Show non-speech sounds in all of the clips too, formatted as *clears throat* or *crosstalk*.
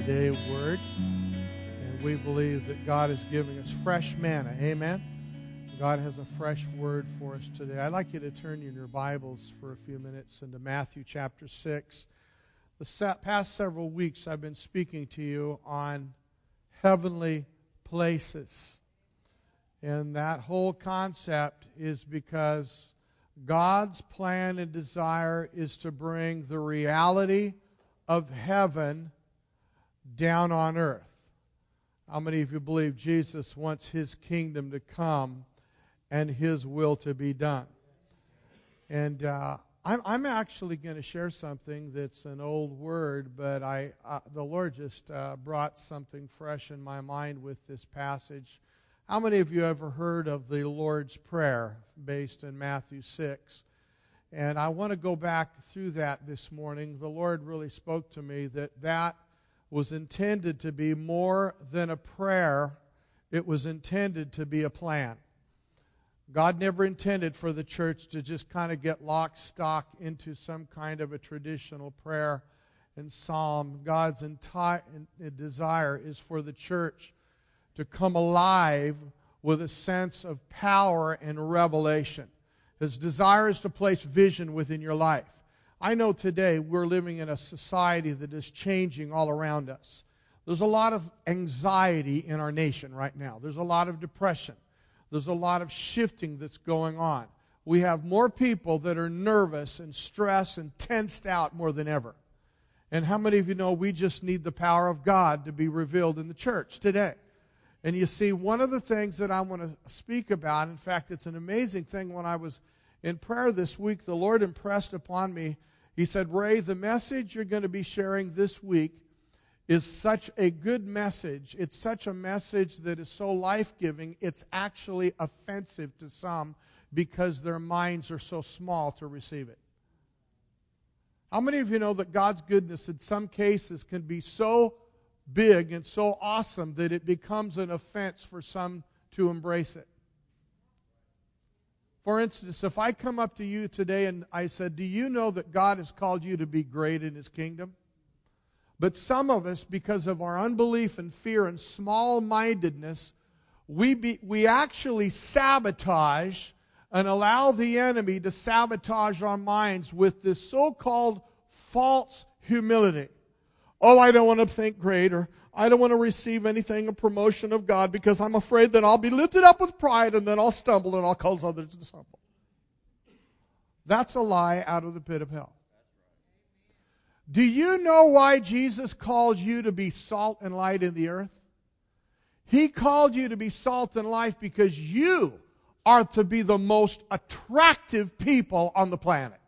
today word. And we believe that God is giving us fresh manna. Amen. God has a fresh word for us today. I'd like you to turn in your Bibles for a few minutes into Matthew chapter 6. The past several weeks, I've been speaking to you on heavenly places. And that whole concept is because God's plan and desire is to bring the reality of heaven down on earth. How many of you believe Jesus wants his kingdom to come and his will to be done? And uh, I'm, I'm, actually going to share something that's an old word, but I, uh, the Lord just uh, brought something fresh in my mind with this passage. How many of you ever heard of the Lord's Prayer based in Matthew 6? And I want to go back through that this morning. The Lord really spoke to me that that was intended to be more than a prayer, it was intended to be a plan. God never intended for the church to just kind of get lock stock into some kind of a traditional prayer and psalm. God's entire desire is for the church to come alive with a sense of power and revelation. His desire is to place vision within your life. I know today we're living in a society that is changing all around us. There's a lot of anxiety in our nation right now. There's a lot of depression. There's a lot of shifting that's going on. We have more people that are nervous and stressed and tensed out more than ever. And how many of you know we just need the power of God to be revealed in the church today? And you see, one of the things that I want to speak about, in fact, it's an amazing thing. When I was in prayer this week, the Lord impressed upon me. He said, Ray, the message you're going to be sharing this week is such a good message. It's such a message that is so life giving, it's actually offensive to some because their minds are so small to receive it. How many of you know that God's goodness in some cases can be so big and so awesome that it becomes an offense for some to embrace it. For instance, if I come up to you today and I said, Do you know that God has called you to be great in His kingdom? But some of us, because of our unbelief and fear and small mindedness, we, we actually sabotage and allow the enemy to sabotage our minds with this so called false humility. Oh, I don't want to think great, or I don't want to receive anything, a promotion of God, because I'm afraid that I'll be lifted up with pride and then I'll stumble and I'll cause others to stumble. That's a lie out of the pit of hell. Do you know why Jesus called you to be salt and light in the earth? He called you to be salt and light because you are to be the most attractive people on the planet.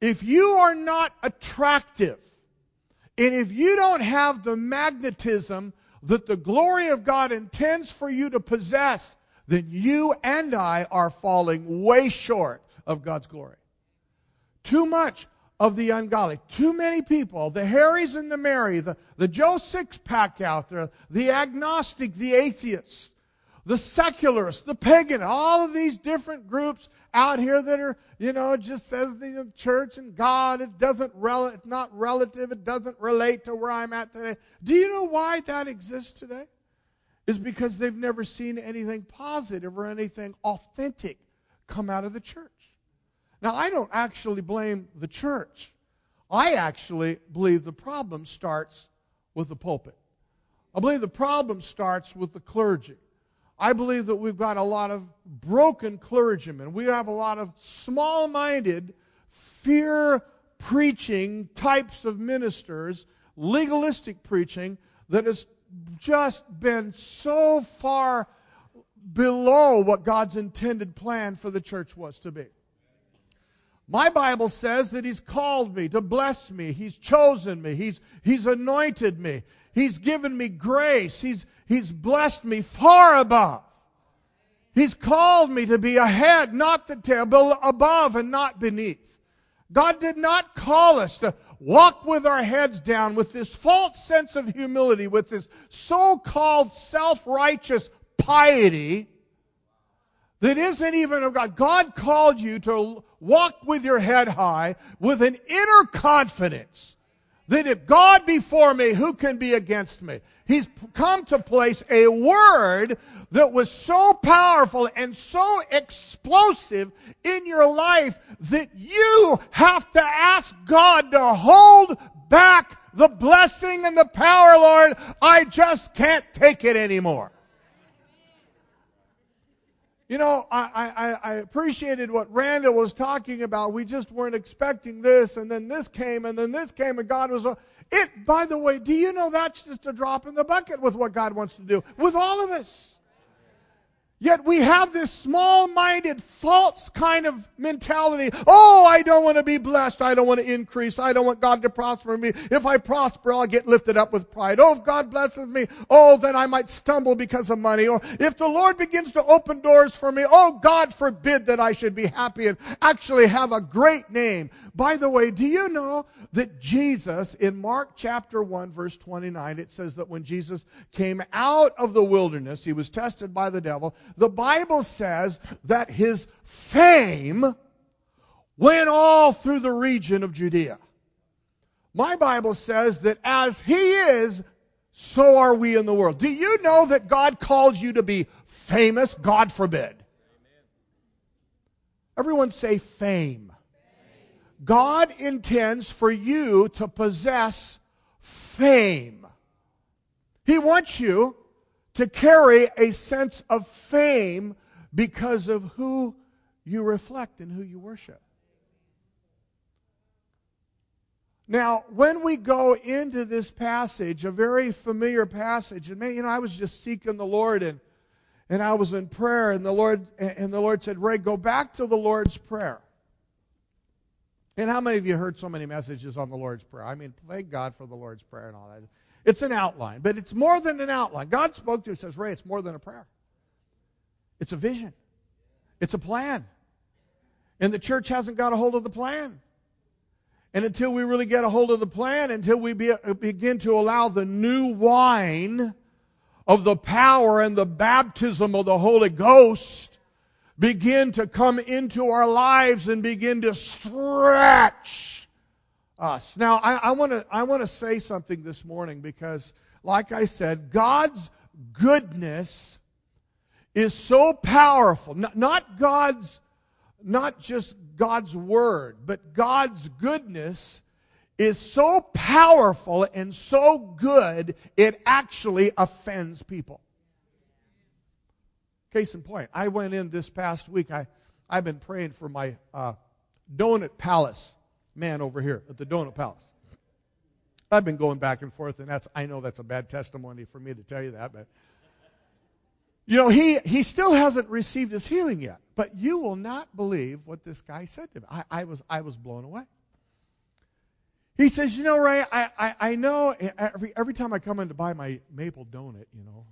If you are not attractive, and if you don't have the magnetism that the glory of God intends for you to possess, then you and I are falling way short of God's glory. Too much of the ungodly. Too many people, the Harrys and the Mary, the, the Joe Sixpack out there, the agnostic, the atheist, the secularists, the pagan, all of these different groups out here that are, you know, just says the church and God. It doesn't, rel- it's not relative. It doesn't relate to where I'm at today. Do you know why that exists today? Is because they've never seen anything positive or anything authentic come out of the church. Now, I don't actually blame the church. I actually believe the problem starts with the pulpit. I believe the problem starts with the clergy. I believe that we've got a lot of broken clergymen. We have a lot of small minded, fear preaching types of ministers, legalistic preaching, that has just been so far below what God's intended plan for the church was to be. My Bible says that He's called me to bless me. He's chosen me. He's, he's anointed me. He's given me grace. He's, He's blessed me far above. He's called me to be ahead, not the tail, above and not beneath. God did not call us to walk with our heads down with this false sense of humility, with this so-called self-righteous piety that isn't even of God. God called you to walk with your head high with an inner confidence that if God be for me, who can be against me? He's come to place a word that was so powerful and so explosive in your life that you have to ask God to hold back the blessing and the power, Lord. I just can't take it anymore. You know, I, I, I, appreciated what Randall was talking about. We just weren't expecting this, and then this came, and then this came, and God was. It, by the way, do you know that's just a drop in the bucket with what God wants to do with all of us? Yet we have this small minded, false kind of mentality. Oh, I don't want to be blessed. I don't want to increase. I don't want God to prosper me. If I prosper, I'll get lifted up with pride. Oh, if God blesses me, oh, then I might stumble because of money. Or if the Lord begins to open doors for me, oh, God forbid that I should be happy and actually have a great name. By the way, do you know that Jesus, in Mark chapter 1, verse 29, it says that when Jesus came out of the wilderness, he was tested by the devil. The Bible says that his fame went all through the region of Judea. My Bible says that as he is, so are we in the world. Do you know that God called you to be famous? God forbid. Everyone say fame. God intends for you to possess fame. He wants you to carry a sense of fame because of who you reflect and who you worship. Now, when we go into this passage, a very familiar passage, and man, you know, I was just seeking the Lord and and I was in prayer, and the Lord and the Lord said, Ray, go back to the Lord's Prayer. And how many of you heard so many messages on the Lord's Prayer? I mean, thank God for the Lord's Prayer and all that. It's an outline, but it's more than an outline. God spoke to us, says, Ray, it's more than a prayer. It's a vision. It's a plan. And the church hasn't got a hold of the plan. And until we really get a hold of the plan, until we be, uh, begin to allow the new wine of the power and the baptism of the Holy Ghost begin to come into our lives and begin to stretch us. Now, I want to I want to say something this morning because, like I said, God's goodness is so powerful. Not, not God's, not just God's word, but God's goodness is so powerful and so good it actually offends people. Case in point, I went in this past week. I, I've been praying for my uh, Donut Palace man over here at the Donut Palace. I've been going back and forth, and that's I know that's a bad testimony for me to tell you that, but you know, he, he still hasn't received his healing yet. But you will not believe what this guy said to me. I, I was, I was blown away. He says, You know, Ray, I, I, I know every, every time I come in to buy my maple donut, you know,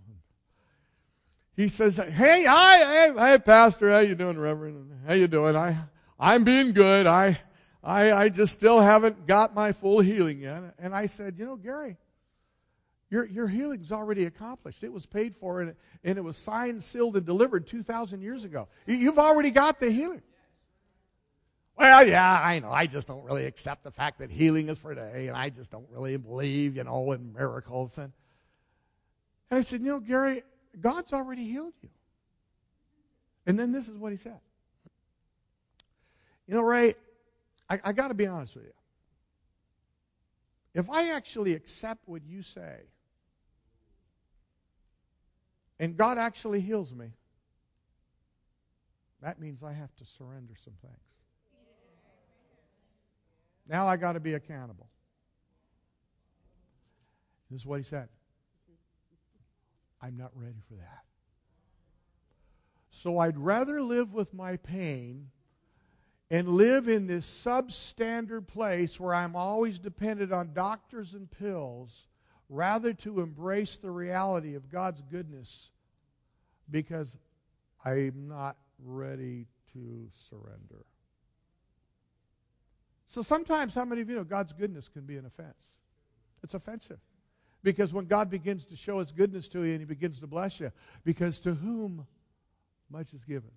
he says, "Hey, hi, hey, hey, Pastor, how you doing, Reverend? How you doing? I, I'm being good. I, I, I just still haven't got my full healing yet." And I said, "You know, Gary, your your healing's already accomplished. It was paid for, and it, and it was signed, sealed, and delivered two thousand years ago. You've already got the healing." Well, yeah, I know. I just don't really accept the fact that healing is for today, and I just don't really believe, you know, in miracles. And, and I said, you know, Gary, God's already healed you. And then this is what he said. You know, Ray, I, I got to be honest with you. If I actually accept what you say, and God actually heals me, that means I have to surrender some things. Now I got to be accountable. This is what he said. I'm not ready for that. So I'd rather live with my pain and live in this substandard place where I'm always dependent on doctors and pills rather to embrace the reality of God's goodness because I'm not ready to surrender. So sometimes, how many of you know God's goodness can be an offense? It's offensive. Because when God begins to show his goodness to you and he begins to bless you, because to whom much is given.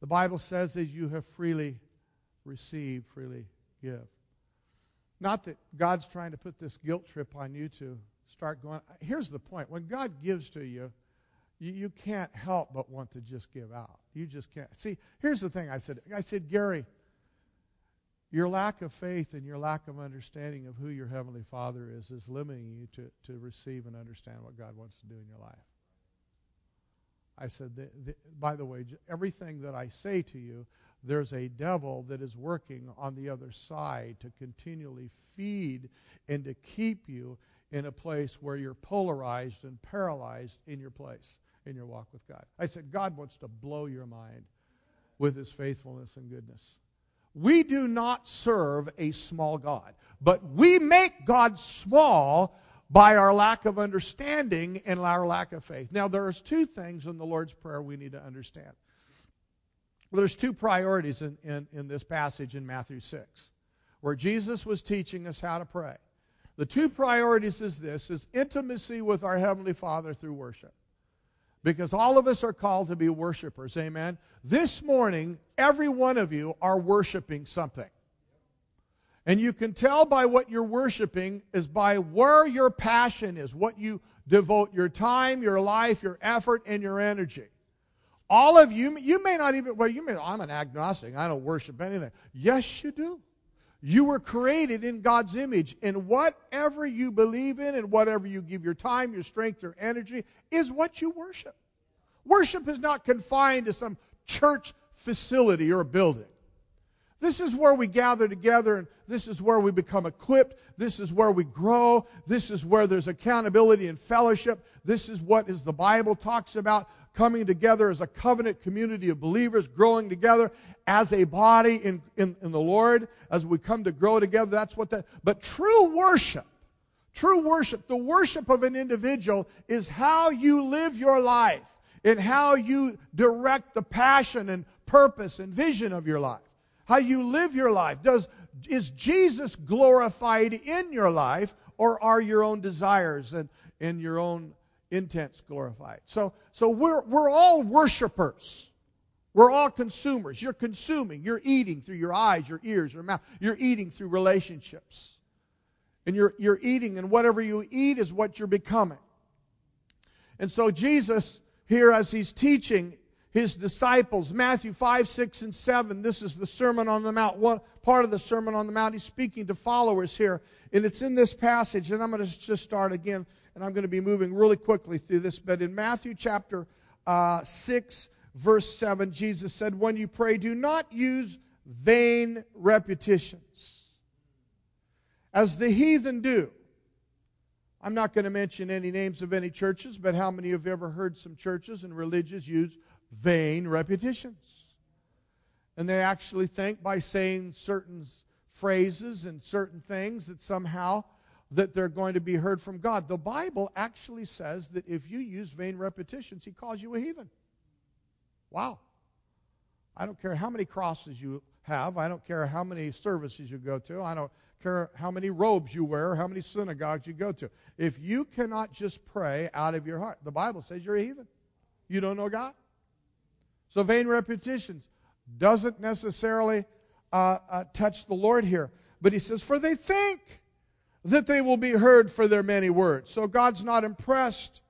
The Bible says, as you have freely received, freely give. Not that God's trying to put this guilt trip on you to start going. Here's the point when God gives to you, you, you can't help but want to just give out. You just can't. See, here's the thing I said. I said, Gary, your lack of faith and your lack of understanding of who your Heavenly Father is is limiting you to, to receive and understand what God wants to do in your life. I said, the, the, by the way, everything that I say to you, there's a devil that is working on the other side to continually feed and to keep you in a place where you're polarized and paralyzed in your place, in your walk with God. I said, God wants to blow your mind with his faithfulness and goodness. We do not serve a small God, but we make God small by our lack of understanding and our lack of faith. Now, there's two things in the Lord's Prayer we need to understand. Well, there's two priorities in, in, in this passage in Matthew 6, where Jesus was teaching us how to pray. The two priorities is this is intimacy with our Heavenly Father through worship. Because all of us are called to be worshipers. Amen. This morning, every one of you are worshiping something. And you can tell by what you're worshiping is by where your passion is, what you devote your time, your life, your effort, and your energy. All of you, you may not even, well, you may, I'm an agnostic, I don't worship anything. Yes, you do. You were created in God's image, and whatever you believe in and whatever you give your time, your strength, your energy is what you worship. Worship is not confined to some church facility or building. This is where we gather together, and this is where we become equipped. This is where we grow. This is where there's accountability and fellowship. This is what is the Bible talks about coming together as a covenant community of believers, growing together as a body in, in, in the Lord, as we come to grow together. That's what that, but true worship, true worship, the worship of an individual is how you live your life and how you direct the passion and purpose and vision of your life. How you live your life. Does, is Jesus glorified in your life or are your own desires and, and your own intents glorified. So, so we're, we're all worshipers. We're all consumers. You're consuming. You're eating through your eyes, your ears, your mouth. You're eating through relationships. And you're, you're eating, and whatever you eat is what you're becoming. And so Jesus, here as he's teaching his disciples, Matthew 5, 6, and 7, this is the Sermon on the Mount, one part of the Sermon on the Mount. He's speaking to followers here. And it's in this passage, and I'm going to just start again and I'm going to be moving really quickly through this. But in Matthew chapter uh, 6, verse 7, Jesus said, When you pray, do not use vain repetitions, as the heathen do. I'm not going to mention any names of any churches, but how many have ever heard some churches and religions use vain repetitions? And they actually think by saying certain phrases and certain things that somehow that they're going to be heard from God. The Bible actually says that if you use vain repetitions, He calls you a heathen. Wow. I don't care how many crosses you have. I don't care how many services you go to. I don't care how many robes you wear, how many synagogues you go to. If you cannot just pray out of your heart, the Bible says you're a heathen. You don't know God. So vain repetitions doesn't necessarily uh, uh, touch the Lord here. But he says, for they think that they will be heard for their many words. So God's not impressed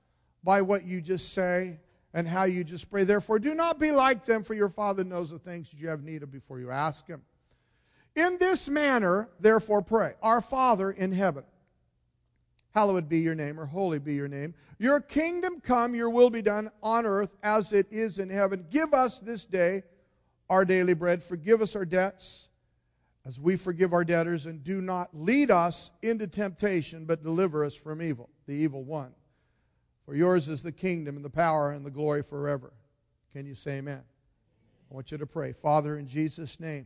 by what you just say and how you just pray. Therefore, do not be like them, for your Father knows the things that you have need of before you ask Him. In this manner, therefore, pray Our Father in heaven, hallowed be your name, or holy be your name. Your kingdom come, your will be done on earth as it is in heaven. Give us this day our daily bread. Forgive us our debts as we forgive our debtors, and do not lead us into temptation, but deliver us from evil, the evil one. For yours is the kingdom and the power and the glory forever. Can you say amen? I want you to pray. Father, in Jesus' name,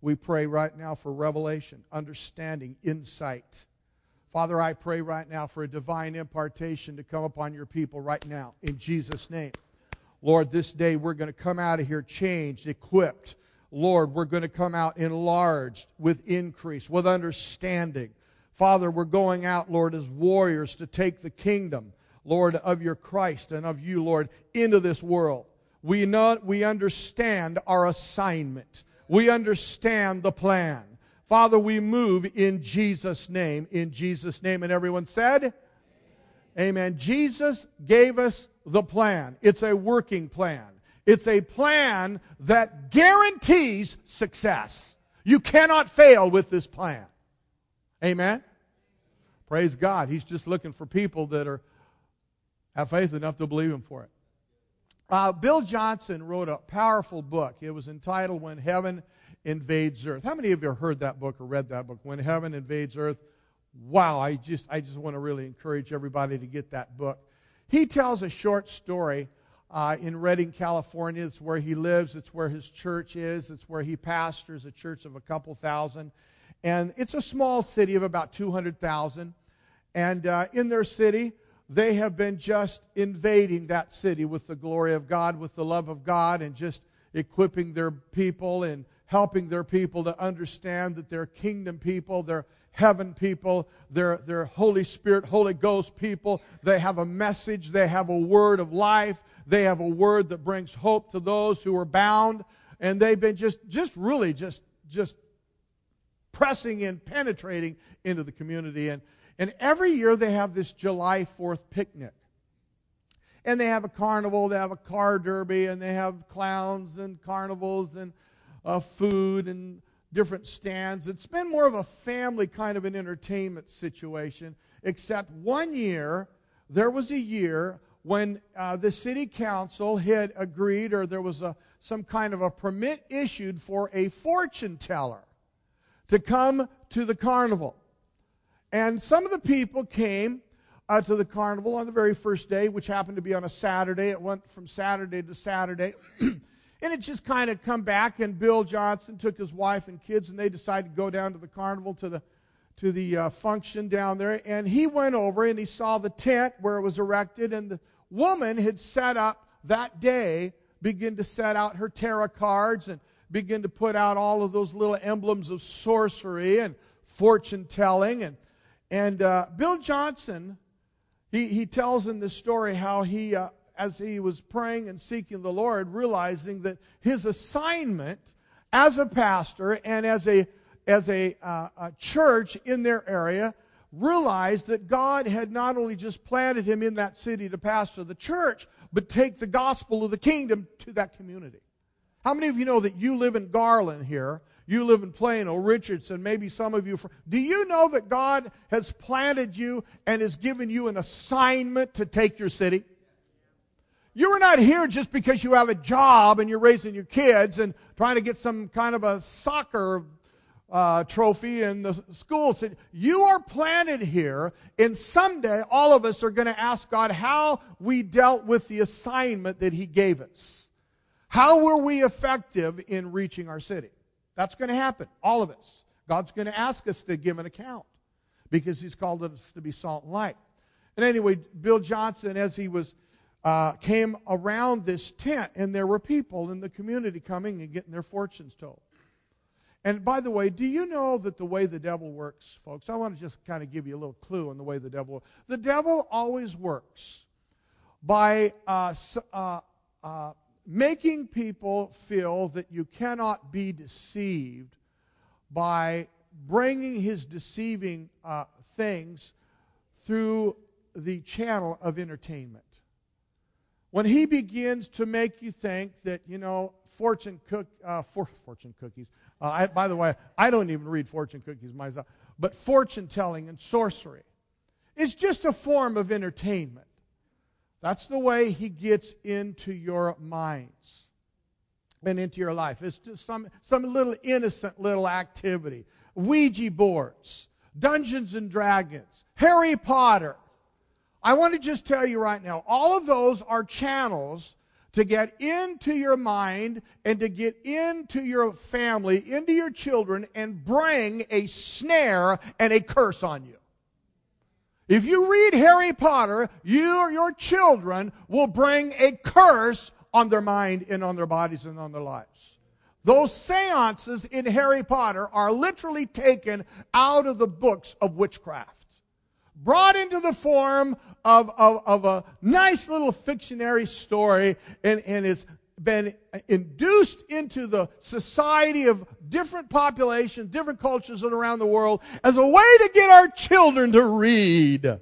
we pray right now for revelation, understanding, insight. Father, I pray right now for a divine impartation to come upon your people right now, in Jesus' name. Lord, this day we're going to come out of here changed, equipped, Lord, we're going to come out enlarged with increase, with understanding. Father, we're going out, Lord, as warriors to take the kingdom, Lord, of your Christ and of you, Lord, into this world. We, know, we understand our assignment. We understand the plan. Father, we move in Jesus' name. In Jesus' name. And everyone said, Amen. Jesus gave us the plan. It's a working plan. It's a plan that guarantees success. You cannot fail with this plan. Amen. Praise God. He's just looking for people that are have faith enough to believe him for it. Uh, Bill Johnson wrote a powerful book. It was entitled When Heaven Invades Earth. How many of you have heard that book or read that book? When Heaven Invades Earth. Wow, I just I just want to really encourage everybody to get that book. He tells a short story uh, in Redding, California. It's where he lives. It's where his church is. It's where he pastors a church of a couple thousand. And it's a small city of about 200,000. And uh, in their city, they have been just invading that city with the glory of God, with the love of God, and just equipping their people and helping their people to understand that they're kingdom people, they're heaven people, they're, they're Holy Spirit, Holy Ghost people. They have a message, they have a word of life, they have a word that brings hope to those who are bound. And they've been just, just really just, just pressing in, penetrating into the community. And, and every year they have this July 4th picnic. And they have a carnival, they have a car derby, and they have clowns and carnivals and uh, food and different stands. It's been more of a family kind of an entertainment situation, except one year, there was a year when uh, the city council had agreed, or there was a, some kind of a permit issued for a fortune teller to come to the carnival. And some of the people came uh, to the carnival on the very first day, which happened to be on a Saturday. It went from Saturday to Saturday. *clears throat* and it just kind of come back, and Bill Johnson took his wife and kids, and they decided to go down to the carnival to the to the uh, function down there. And he went over and he saw the tent where it was erected, and the woman had set up that day, begin to set out her tarot cards and begin to put out all of those little emblems of sorcery and fortune telling. And, and uh, Bill Johnson, he, he tells in this story how he, uh, as he was praying and seeking the Lord, realizing that his assignment as a pastor and as a, as a, uh, a church in their area realized that God had not only just planted him in that city to pastor the church, but take the gospel of the kingdom to that community. How many of you know that you live in Garland here? You live in Plano, Richardson, maybe some of you. Do you know that God has planted you and has given you an assignment to take your city? You are not here just because you have a job and you're raising your kids and trying to get some kind of a soccer uh, trophy in the school. You are planted here, and someday all of us are going to ask God how we dealt with the assignment that He gave us. How were we effective in reaching our city? That's going to happen, all of us. God's going to ask us to give an account because He's called us to be salt and light. And anyway, Bill Johnson, as he was uh, came around this tent, and there were people in the community coming and getting their fortunes told. And by the way, do you know that the way the devil works, folks? I want to just kind of give you a little clue on the way the devil works. The devil always works by uh, uh, uh making people feel that you cannot be deceived by bringing his deceiving uh, things through the channel of entertainment. When he begins to make you think that, you know, fortune cook, uh, for, fortune cookies. Uh, I, by the way, I don't even read fortune cookies myself, but fortune telling and sorcery is just a form of entertainment. That's the way he gets into your minds and into your life. It's just some, some little innocent little activity. Ouija boards, Dungeons and Dragons, Harry Potter. I want to just tell you right now, all of those are channels to get into your mind and to get into your family, into your children, and bring a snare and a curse on you. If you read Harry Potter, you or your children will bring a curse on their mind and on their bodies and on their lives. Those seances in Harry Potter are literally taken out of the books of witchcraft, brought into the form of, of, of a nice little fictionary story, and, and it's been induced into the society of different populations, different cultures around the world as a way to get our children to read.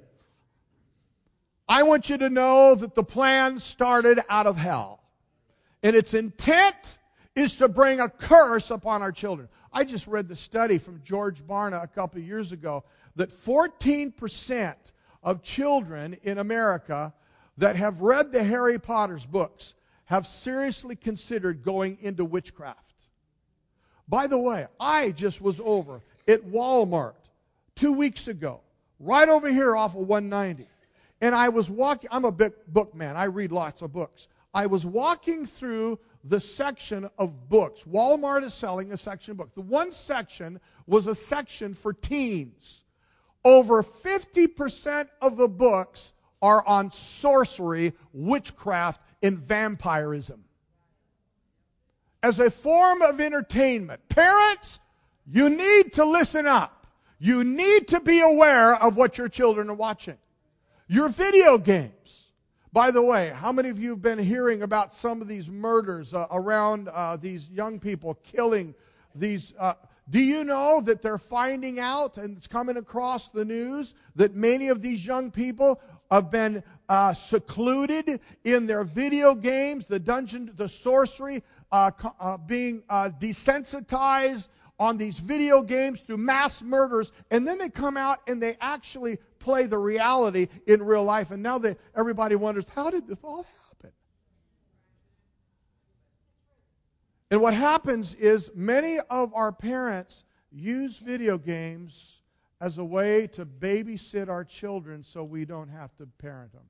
I want you to know that the plan started out of hell. And its intent is to bring a curse upon our children. I just read the study from George Barna a couple years ago that 14% of children in America that have read the Harry Potter's books have seriously considered going into witchcraft. By the way, I just was over at Walmart two weeks ago, right over here off of 190. And I was walking, I'm a big book man, I read lots of books. I was walking through the section of books. Walmart is selling a section of books. The one section was a section for teens. Over 50% of the books are on sorcery, witchcraft, and vampirism. As a form of entertainment, parents, you need to listen up. You need to be aware of what your children are watching. Your video games. By the way, how many of you have been hearing about some of these murders uh, around uh, these young people killing these? Uh, do you know that they're finding out, and it's coming across the news, that many of these young people have been uh, secluded in their video games, the dungeon, the sorcery, uh, uh, being uh, desensitized on these video games through mass murders, and then they come out and they actually play the reality in real life. And now they, everybody wonders, how did this all happen? And what happens is many of our parents use video games as a way to babysit our children so we don't have to parent them.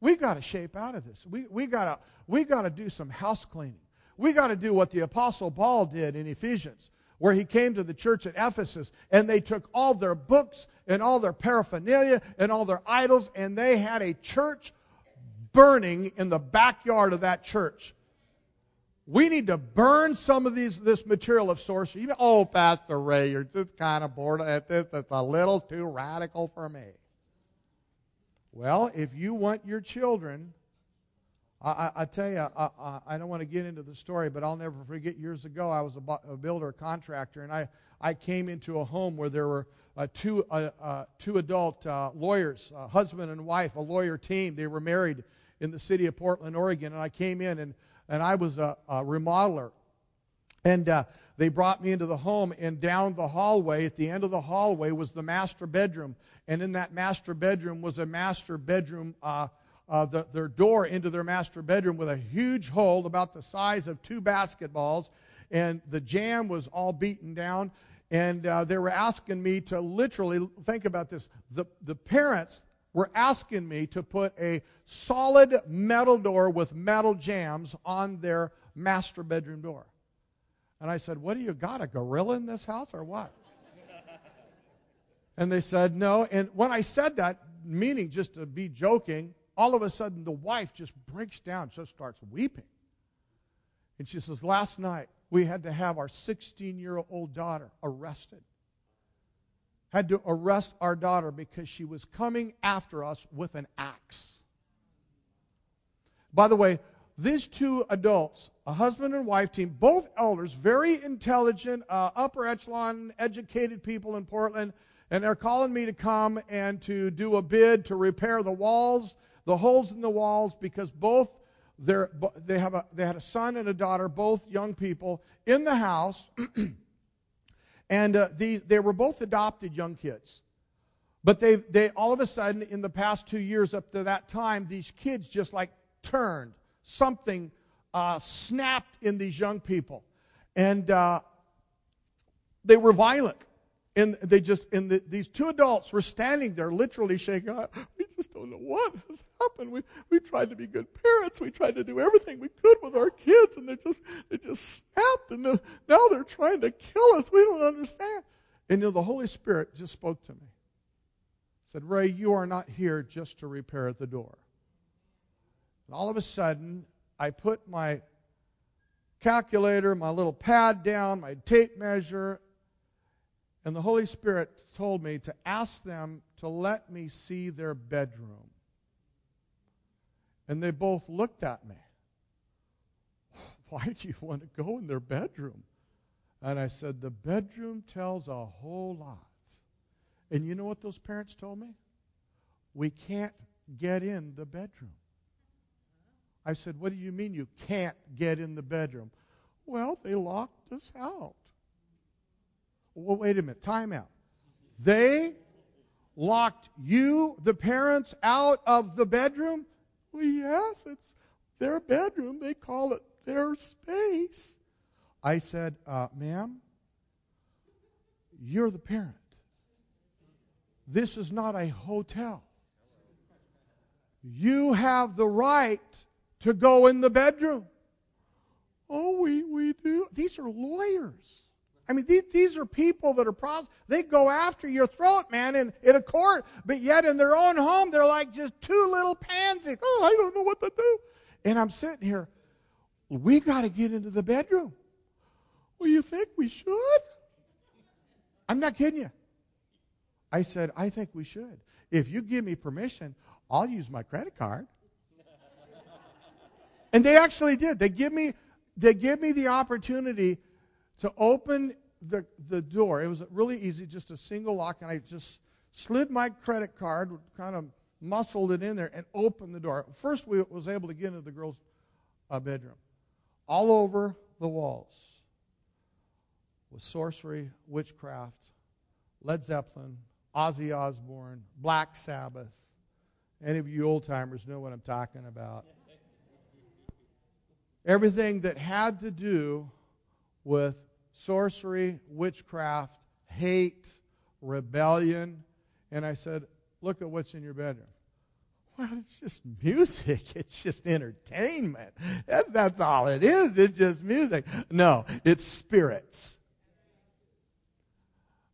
We've got to shape out of this. We, we got we to do some house cleaning. We got to do what the Apostle Paul did in Ephesians, where he came to the church at Ephesus and they took all their books and all their paraphernalia and all their idols and they had a church burning in the backyard of that church. We need to burn some of these, this material of sorcery. You know, oh, Pastor Ray, you're just kind of bored at this. It's a little too radical for me. Well, if you want your children, I, I, I tell you, I, I, don't want to get into the story, but I'll never forget years ago, I was a, a builder, a contractor, and I, I came into a home where there were uh, two, uh, uh, two adult uh, lawyers, a husband and wife, a lawyer team. They were married in the city of Portland, Oregon, and I came in and and I was a, a remodeler. And uh, they brought me into the home, and down the hallway, at the end of the hallway, was the master bedroom. And in that master bedroom was a master bedroom, uh, uh, the, their door into their master bedroom with a huge hole about the size of two basketballs. And the jamb was all beaten down. And uh, they were asking me to literally think about this. The, the parents, were asking me to put a solid metal door with metal jambs on their master bedroom door. And I said, What do you got? A gorilla in this house or what? and they said, No. And when I said that, meaning just to be joking, all of a sudden the wife just breaks down, just starts weeping. And she says, Last night we had to have our 16 year old daughter arrested had to arrest our daughter because she was coming after us with an axe. By the way, these two adults, a husband and wife team, both elders, very intelligent, uh, upper echelon, educated people in Portland, and they're calling me to come and to do a bid to repair the walls, the holes in the walls, because both they have a, they had a son and a daughter, both young people, in the house. *clears throat* And uh, the, they were both adopted young kids. But they, they, all of a sudden, in the past two years up to that time, these kids just like turned. Something uh, snapped in these young people. And uh, they were violent. And they just, and the, these two adults were standing there literally shaking. Just don't know what has happened. We, we tried to be good parents. We tried to do everything we could with our kids, and they just, they just snapped. And now they're trying to kill us. We don't understand. And you know, the Holy Spirit just spoke to me. Said, Ray, you are not here just to repair the door. And all of a sudden, I put my calculator, my little pad down, my tape measure, and the Holy Spirit told me to ask them to let me see their bedroom. And they both looked at me. *laughs* Why do you want to go in their bedroom? And I said, The bedroom tells a whole lot. And you know what those parents told me? We can't get in the bedroom. I said, What do you mean you can't get in the bedroom? Well, they locked us out. Well, wait a minute, time out. They locked you, the parents, out of the bedroom? Well, yes, it's their bedroom. They call it their space. I said, uh, Ma'am, you're the parent. This is not a hotel. You have the right to go in the bedroom. Oh, we, we do. These are lawyers. I mean, these, these are people that are. They go after your throat, man, in, in a court, but yet in their own home, they're like just two little pansies. Oh, I don't know what to do. And I'm sitting here. We got to get into the bedroom. Well, you think we should? I'm not kidding you. I said, I think we should. If you give me permission, I'll use my credit card. and they actually did. They give me they give me the opportunity to open the, the door. It was really easy, just a single lock, and I just slid my credit card, kind of muscled it in there, and opened the door. First, we was able to get into the girls' uh, bedroom. All over the walls was sorcery, witchcraft, Led Zeppelin, Ozzy Osbourne, Black Sabbath. Any of you old timers know what I'm talking about. *laughs* Everything that had to do with sorcery, witchcraft, hate, rebellion. And I said, Look at what's in your bedroom. Well, it's just music. *laughs* It's just entertainment. That's, that's all it is. It's just music. No, it's spirits.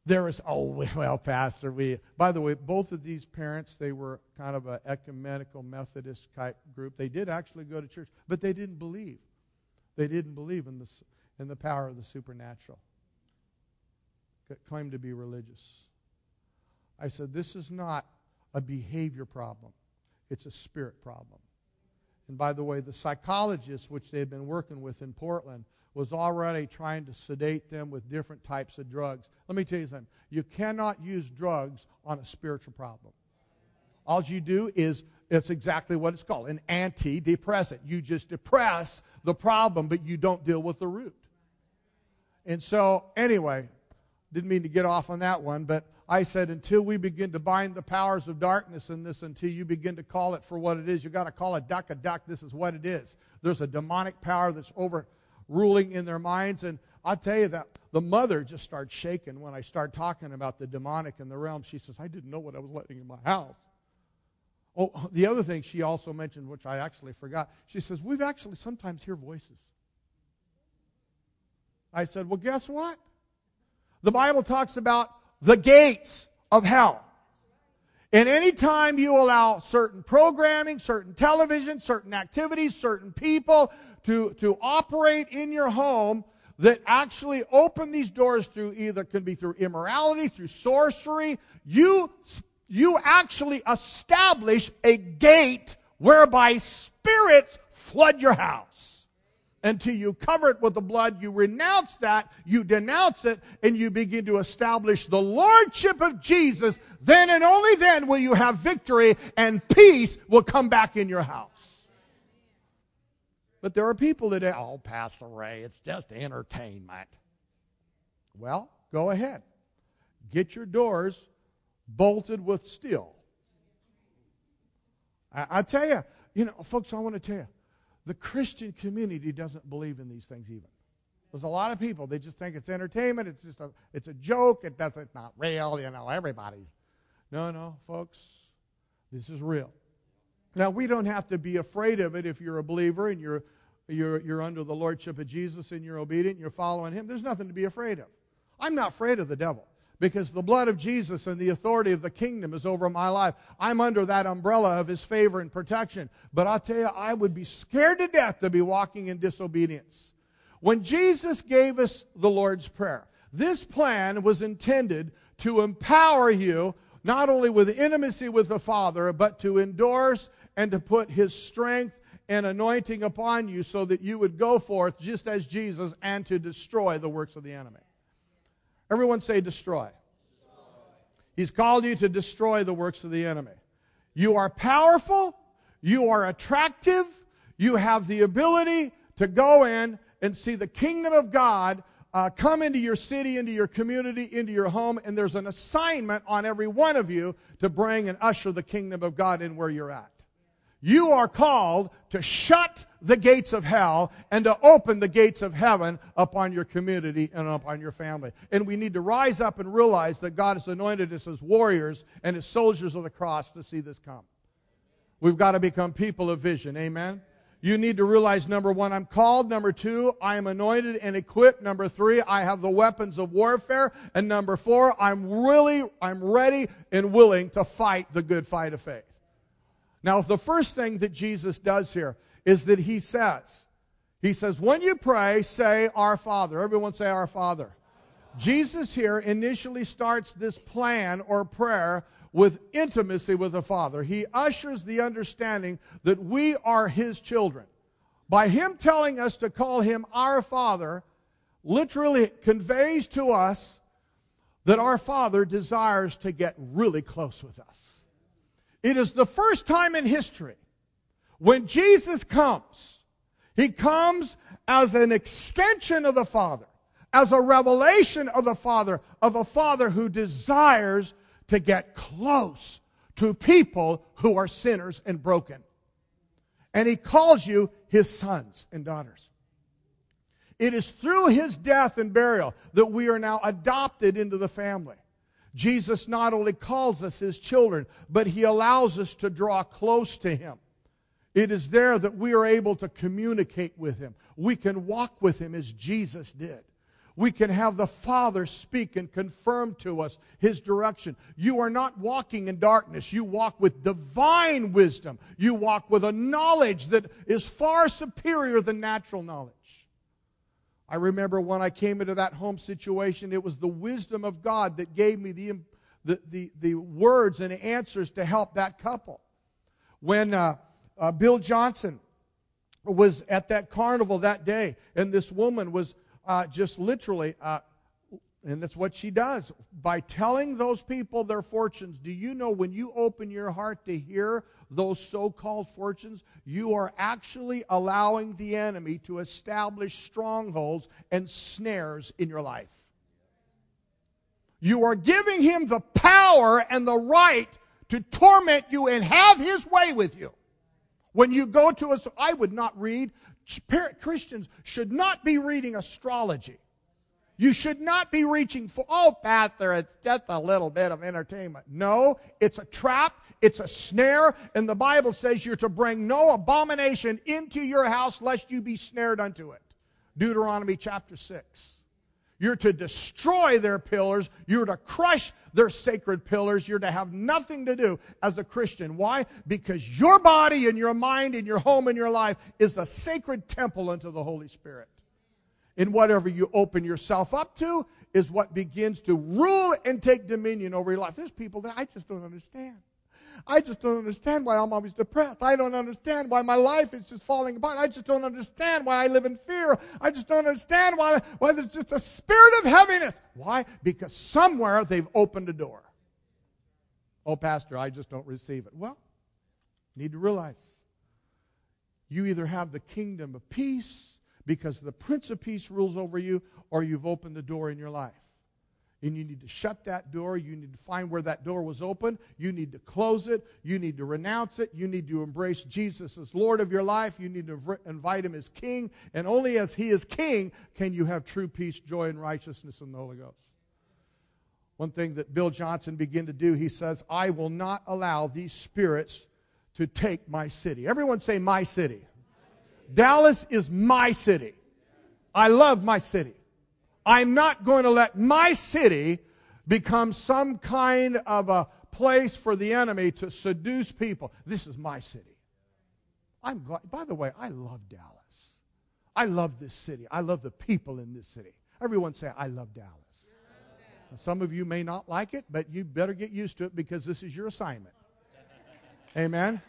There is, oh, *laughs* well, Pastor, we, by the way, both of these parents, they were kind of an ecumenical Methodist type group. They did actually go to church, but they didn't believe. They didn't believe in the, in the power of the supernatural. Claimed to be religious. I said, this is not a behavior problem, it's a spirit problem. And by the way, the psychologist, which they had been working with in Portland, was already trying to sedate them with different types of drugs. Let me tell you something. You cannot use drugs on a spiritual problem. All you do is, it's exactly what it's called an antidepressant. You just depress the problem, but you don't deal with the root. And so, anyway, didn't mean to get off on that one, but I said until we begin to bind the powers of darkness in this, until you begin to call it for what it is, you've got to call it duck a duck. This is what it is. There's a demonic power that's over ruling in their minds. And I'll tell you that the mother just starts shaking when I start talking about the demonic in the realm. She says, I didn't know what I was letting in my house. Oh, the other thing she also mentioned, which I actually forgot, she says, We've actually sometimes hear voices. I said, Well, guess what? The Bible talks about the gates of hell. And anytime you allow certain programming, certain television, certain activities, certain people to, to operate in your home that actually open these doors through either can be through immorality, through sorcery, you, you actually establish a gate whereby spirits flood your house. Until you cover it with the blood, you renounce that, you denounce it, and you begin to establish the lordship of Jesus. Then and only then will you have victory and peace will come back in your house. But there are people that, oh, Pastor Ray, it's just entertainment. Well, go ahead. Get your doors bolted with steel. I, I tell you, you know, folks, I want to tell you, the Christian community doesn't believe in these things even. There's a lot of people, they just think it's entertainment, it's just a, it's a joke, it doesn't, not real, you know, everybody. No, no, folks, this is real. Now, we don't have to be afraid of it if you're a believer and you're, you're, you're under the lordship of Jesus and you're obedient and you're following him. There's nothing to be afraid of. I'm not afraid of the devil because the blood of Jesus and the authority of the kingdom is over my life. I'm under that umbrella of his favor and protection. But I'll tell you, I would be scared to death to be walking in disobedience. When Jesus gave us the Lord's Prayer, this plan was intended to empower you not only with intimacy with the Father, but to endorse and to put his strength and anointing upon you so that you would go forth just as Jesus and to destroy the works of the enemy. Everyone say, destroy. He's called you to destroy the works of the enemy. You are powerful, you are attractive, you have the ability to go in and see the kingdom of God uh, come into your city, into your community, into your home, and there's an assignment on every one of you to bring and usher the kingdom of God in where you're at. You are called to shut the gates of hell and to open the gates of heaven upon your community and upon your family. And we need to rise up and realize that God has anointed us as warriors and as soldiers of the cross to see this come. We've got to become people of vision. Amen. You need to realize number one, I'm called. Number two, I am anointed and equipped. Number three, I have the weapons of warfare. And number four, I'm really, I'm ready and willing to fight the good fight of faith. Now, the first thing that Jesus does here is that he says, he says, when you pray, say, Our Father. Everyone say, Our Father. Jesus here initially starts this plan or prayer with intimacy with the Father. He ushers the understanding that we are His children. By Him telling us to call Him our Father, literally conveys to us that our Father desires to get really close with us. It is the first time in history when Jesus comes, He comes as an extension of the Father, as a revelation of the Father, of a Father who desires to get close to people who are sinners and broken. And he calls you his sons and daughters. It is through his death and burial that we are now adopted into the family. Jesus not only calls us his children, but he allows us to draw close to him. It is there that we are able to communicate with him. We can walk with him as Jesus did. We can have the Father speak and confirm to us His direction. You are not walking in darkness. You walk with divine wisdom. You walk with a knowledge that is far superior than natural knowledge. I remember when I came into that home situation, it was the wisdom of God that gave me the, the, the, the words and answers to help that couple. When uh, uh, Bill Johnson was at that carnival that day, and this woman was uh, just literally, uh, and that's what she does. By telling those people their fortunes, do you know when you open your heart to hear those so called fortunes, you are actually allowing the enemy to establish strongholds and snares in your life? You are giving him the power and the right to torment you and have his way with you. When you go to us, I would not read Christians should not be reading astrology. You should not be reaching for, oh, Pastor, it's just a little bit of entertainment. No, it's a trap, it's a snare, and the Bible says you're to bring no abomination into your house lest you be snared unto it. Deuteronomy chapter 6. You're to destroy their pillars. You're to crush their sacred pillars. You're to have nothing to do as a Christian. Why? Because your body and your mind and your home and your life is a sacred temple unto the Holy Spirit. And whatever you open yourself up to is what begins to rule and take dominion over your life. There's people that I just don't understand. I just don't understand why I'm always depressed. I don't understand why my life is just falling apart. I just don't understand why I live in fear. I just don't understand why, why there's just a spirit of heaviness. Why? Because somewhere they've opened a door. Oh, Pastor, I just don't receive it. Well, need to realize you either have the kingdom of peace because the Prince of Peace rules over you, or you've opened the door in your life and you need to shut that door. You need to find where that door was open. You need to close it. You need to renounce it. You need to embrace Jesus as Lord of your life. You need to invite Him as King. And only as He is King can you have true peace, joy, and righteousness in the Holy Ghost. One thing that Bill Johnson began to do, he says, I will not allow these spirits to take my city. Everyone say, my city. Dallas is my city. I love my city. I'm not going to let my city become some kind of a place for the enemy to seduce people. This is my city. I'm glad, by the way, I love Dallas. I love this city. I love the people in this city. Everyone say, I love Dallas. Some of you may not like it, but you better get used to it because this is your assignment. Amen.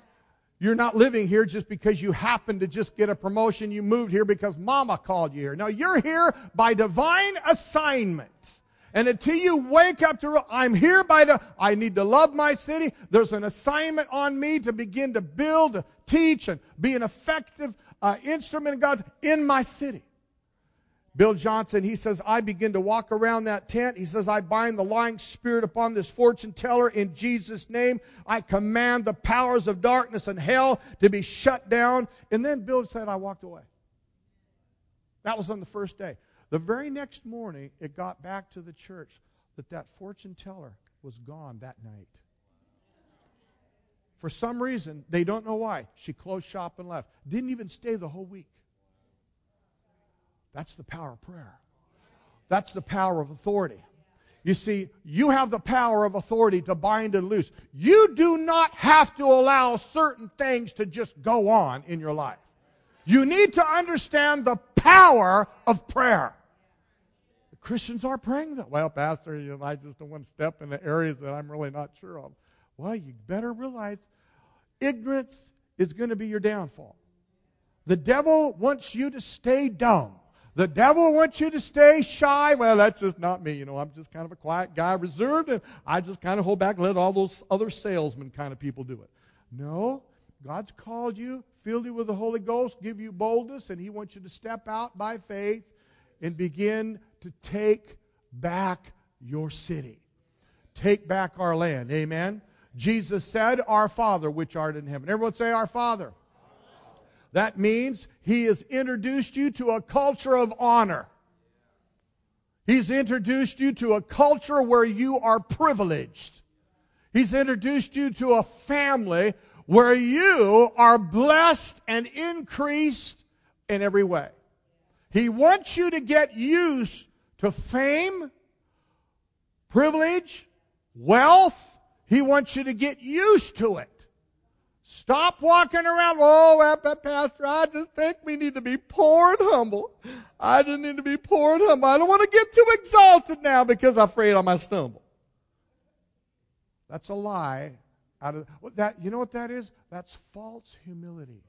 You're not living here just because you happen to just get a promotion. You moved here because mama called you here. No, you're here by divine assignment. And until you wake up to, I'm here by the, I need to love my city. There's an assignment on me to begin to build, teach, and be an effective uh, instrument of God in my city. Bill Johnson, he says, I begin to walk around that tent. He says, I bind the lying spirit upon this fortune teller in Jesus' name. I command the powers of darkness and hell to be shut down. And then Bill said, I walked away. That was on the first day. The very next morning, it got back to the church that that fortune teller was gone that night. For some reason, they don't know why, she closed shop and left. Didn't even stay the whole week. That's the power of prayer. That's the power of authority. You see, you have the power of authority to bind and loose. You do not have to allow certain things to just go on in your life. You need to understand the power of prayer. The Christians are praying that. Well, Pastor, you know, I just don't want to step in the areas that I'm really not sure of. Well, you better realize ignorance is going to be your downfall. The devil wants you to stay dumb. The devil wants you to stay shy. Well, that's just not me. You know, I'm just kind of a quiet guy, reserved, and I just kind of hold back and let all those other salesmen kind of people do it. No, God's called you, filled you with the Holy Ghost, give you boldness, and He wants you to step out by faith and begin to take back your city. Take back our land. Amen. Jesus said, Our Father, which art in heaven. Everyone say, Our Father. That means he has introduced you to a culture of honor. He's introduced you to a culture where you are privileged. He's introduced you to a family where you are blessed and increased in every way. He wants you to get used to fame, privilege, wealth. He wants you to get used to it. Stop walking around, oh, uh, Pastor, I just think we need to be poor and humble. I just need to be poor and humble. I don't want to get too exalted now because I'm afraid I might stumble. That's a lie. Out of that, you know what that is? That's false humility.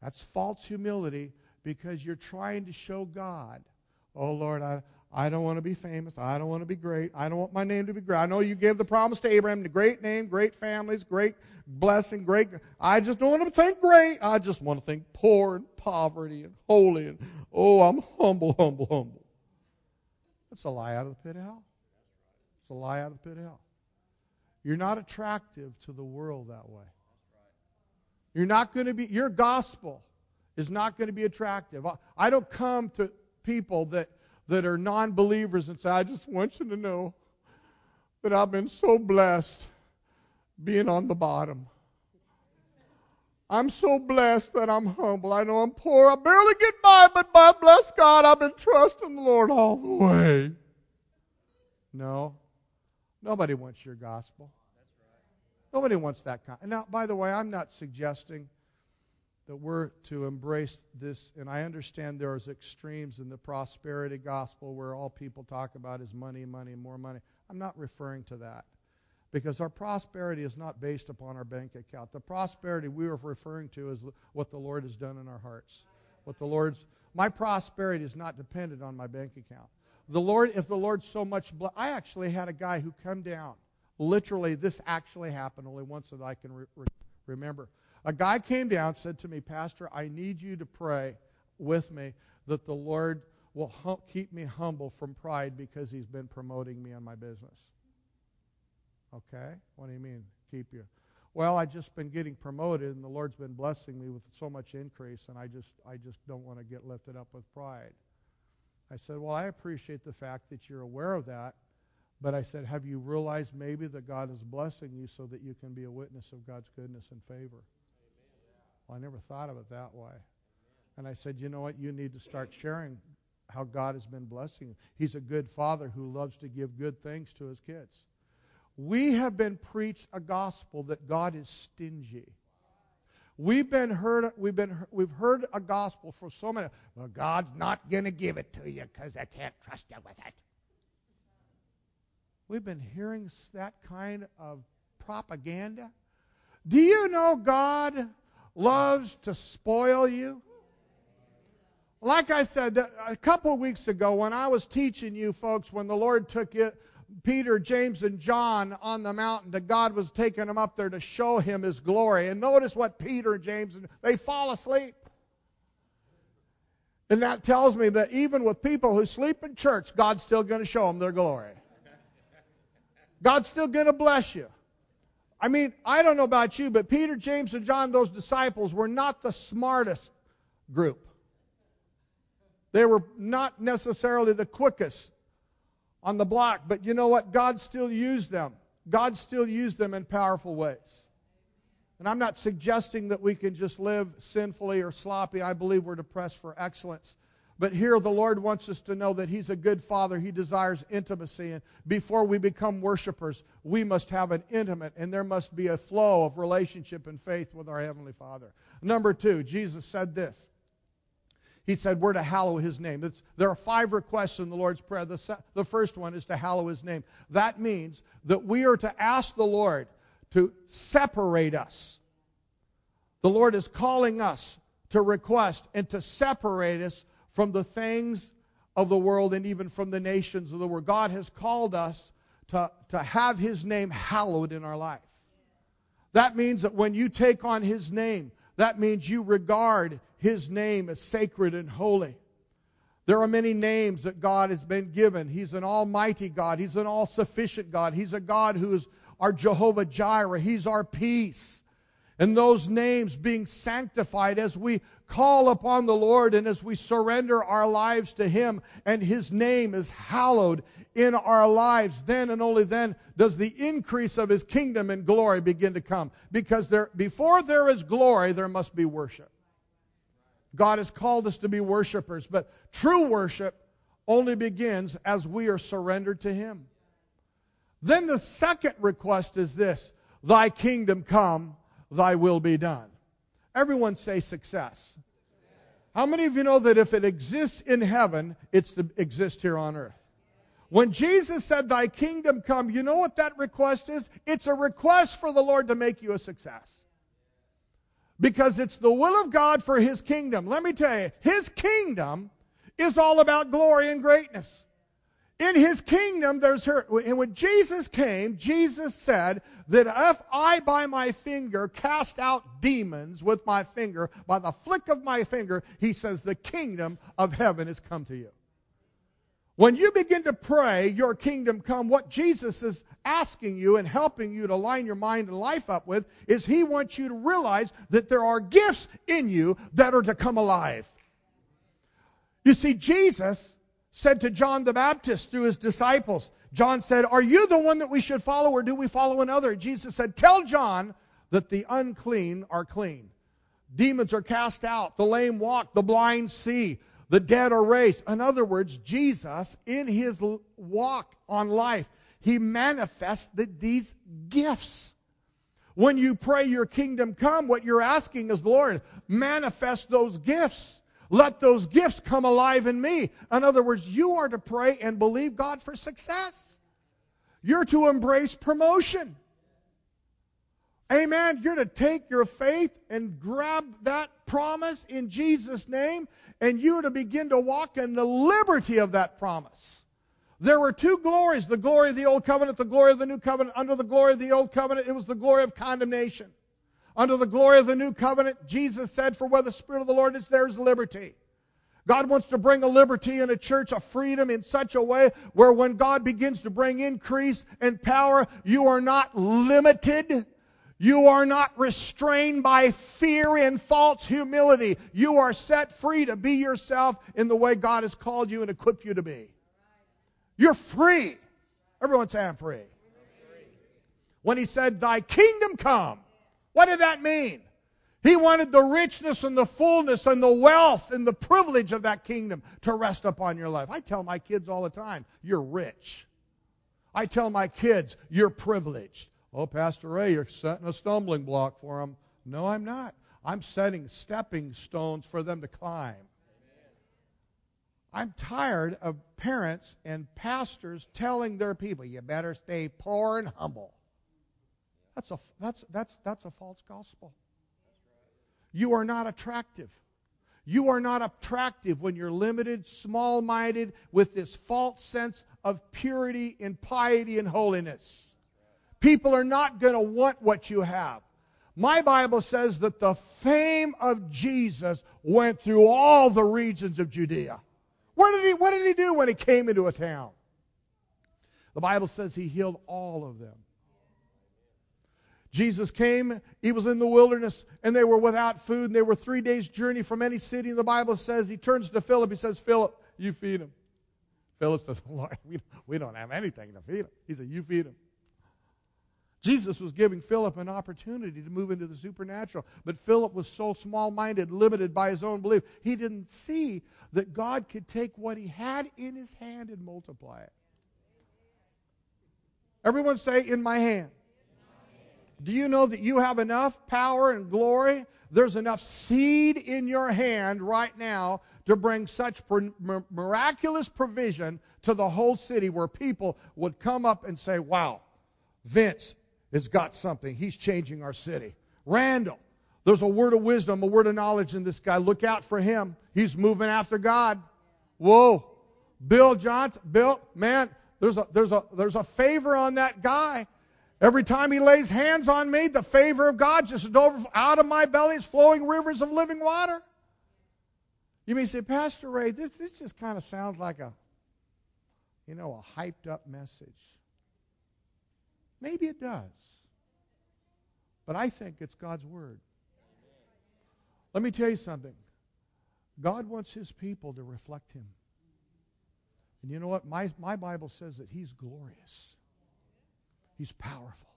That's false humility because you're trying to show God, oh Lord, I, I don't want to be famous. I don't want to be great. I don't want my name to be great. I know you gave the promise to Abraham, the great name, great families, great blessing, great. I just don't want to think great. I just want to think poor and poverty and holy and, oh, I'm humble, humble, humble. That's a lie out of the pit of hell. It's a lie out of the pit of hell. You're not attractive to the world that way. You're not going to be, your gospel is not going to be attractive. I don't come to people that that are non believers and say, I just want you to know that I've been so blessed being on the bottom. I'm so blessed that I'm humble. I know I'm poor. I barely get by, but by bless God, I've been trusting the Lord all the way. No. Nobody wants your gospel. Nobody wants that kind. Now, by the way, I'm not suggesting that we're to embrace this. And I understand there's extremes in the prosperity gospel where all people talk about is money, money, more money. I'm not referring to that because our prosperity is not based upon our bank account. The prosperity we are referring to is what the Lord has done in our hearts. What the Lord's my prosperity is not dependent on my bank account. The Lord, if the Lord so much, ble- I actually had a guy who come down. Literally, this actually happened only once that I can re- remember. A guy came down said to me, Pastor, I need you to pray with me that the Lord will hum- keep me humble from pride because he's been promoting me on my business. Okay? What do you mean, keep you? Well, I've just been getting promoted and the Lord's been blessing me with so much increase and I just I just don't want to get lifted up with pride. I said, "Well, I appreciate the fact that you're aware of that, but I said, have you realized maybe that God is blessing you so that you can be a witness of God's goodness and favor?" Well, I never thought of it that way. And I said, you know what? You need to start sharing how God has been blessing you. He's a good father who loves to give good things to his kids. We have been preached a gospel that God is stingy. We've been heard, we've been, we've heard a gospel for so many. Well, God's not going to give it to you because I can't trust you with it. We've been hearing that kind of propaganda Do you know God loves to spoil you? Like I said a couple of weeks ago, when I was teaching you folks, when the Lord took Peter, James, and John on the mountain, that God was taking them up there to show him his glory. And notice what Peter, James, and they fall asleep. And that tells me that even with people who sleep in church, God's still going to show them their glory. God's still going to bless you. I mean, I don't know about you, but Peter, James, and John, those disciples, were not the smartest group. They were not necessarily the quickest on the block, but you know what? God still used them. God still used them in powerful ways. And I'm not suggesting that we can just live sinfully or sloppy. I believe we're depressed for excellence. But here the Lord wants us to know that He's a good Father. He desires intimacy. And before we become worshipers, we must have an intimate, and there must be a flow of relationship and faith with our Heavenly Father. Number two, Jesus said this. He said, We're to hallow His name. It's, there are five requests in the Lord's Prayer. The, the first one is to hallow His name. That means that we are to ask the Lord to separate us. The Lord is calling us to request and to separate us from the things of the world and even from the nations of the world. God has called us to, to have His name hallowed in our life. That means that when you take on His name, that means you regard His name as sacred and holy. There are many names that God has been given. He's an almighty God. He's an all sufficient God. He's a God who is our Jehovah Jireh. He's our peace. And those names being sanctified as we call upon the Lord and as we surrender our lives to Him and His name is hallowed in our lives, then and only then does the increase of His kingdom and glory begin to come. Because there, before there is glory, there must be worship. God has called us to be worshipers, but true worship only begins as we are surrendered to Him. Then the second request is this Thy kingdom come, thy will be done. Everyone say success. How many of you know that if it exists in heaven, it's to exist here on earth? When Jesus said, Thy kingdom come, you know what that request is? It's a request for the Lord to make you a success. Because it's the will of God for His kingdom. Let me tell you, His kingdom is all about glory and greatness. In his kingdom, there's her. And when Jesus came, Jesus said that if I by my finger cast out demons with my finger, by the flick of my finger, he says, the kingdom of heaven has come to you. When you begin to pray, your kingdom come, what Jesus is asking you and helping you to line your mind and life up with is he wants you to realize that there are gifts in you that are to come alive. You see, Jesus said to John the Baptist through his disciples, John said, Are you the one that we should follow, or do we follow another? Jesus said, Tell John that the unclean are clean. Demons are cast out, the lame walk, the blind see, the dead are raised. In other words, Jesus, in his walk on life, he manifests these gifts. When you pray your kingdom come, what you're asking is, Lord, manifest those gifts. Let those gifts come alive in me. In other words, you are to pray and believe God for success. You're to embrace promotion. Amen. You're to take your faith and grab that promise in Jesus' name, and you're to begin to walk in the liberty of that promise. There were two glories the glory of the old covenant, the glory of the new covenant. Under the glory of the old covenant, it was the glory of condemnation. Under the glory of the new covenant, Jesus said, For where the Spirit of the Lord is, there's liberty. God wants to bring a liberty in a church, a freedom in such a way where when God begins to bring increase and power, you are not limited. You are not restrained by fear and false humility. You are set free to be yourself in the way God has called you and equipped you to be. You're free. Everyone say, I'm free. When he said, Thy kingdom come, what did that mean? He wanted the richness and the fullness and the wealth and the privilege of that kingdom to rest upon your life. I tell my kids all the time, you're rich. I tell my kids, you're privileged. Oh, Pastor Ray, you're setting a stumbling block for them. No, I'm not. I'm setting stepping stones for them to climb. I'm tired of parents and pastors telling their people, you better stay poor and humble. That's a, that's, that's, that's a false gospel. You are not attractive. You are not attractive when you're limited, small minded, with this false sense of purity and piety and holiness. People are not going to want what you have. My Bible says that the fame of Jesus went through all the regions of Judea. Where did he, what did he do when he came into a town? The Bible says he healed all of them. Jesus came, he was in the wilderness, and they were without food, and they were three days' journey from any city. And the Bible says he turns to Philip, he says, Philip, you feed him. Philip says, *laughs* Lord, we, we don't have anything to feed him. He said, You feed him. Jesus was giving Philip an opportunity to move into the supernatural, but Philip was so small minded, limited by his own belief, he didn't see that God could take what he had in his hand and multiply it. Everyone say, In my hand. Do you know that you have enough power and glory? There's enough seed in your hand right now to bring such miraculous provision to the whole city where people would come up and say, Wow, Vince has got something. He's changing our city. Randall, there's a word of wisdom, a word of knowledge in this guy. Look out for him. He's moving after God. Whoa. Bill Johnson, Bill, man, there's a, there's a, there's a favor on that guy. Every time he lays hands on me, the favor of God just is over, out of my belly is flowing rivers of living water. You may say, Pastor Ray, this, this just kind of sounds like a, you know, a hyped up message. Maybe it does. But I think it's God's word. Let me tell you something. God wants his people to reflect him. And you know what? My, my Bible says that he's glorious. He's powerful.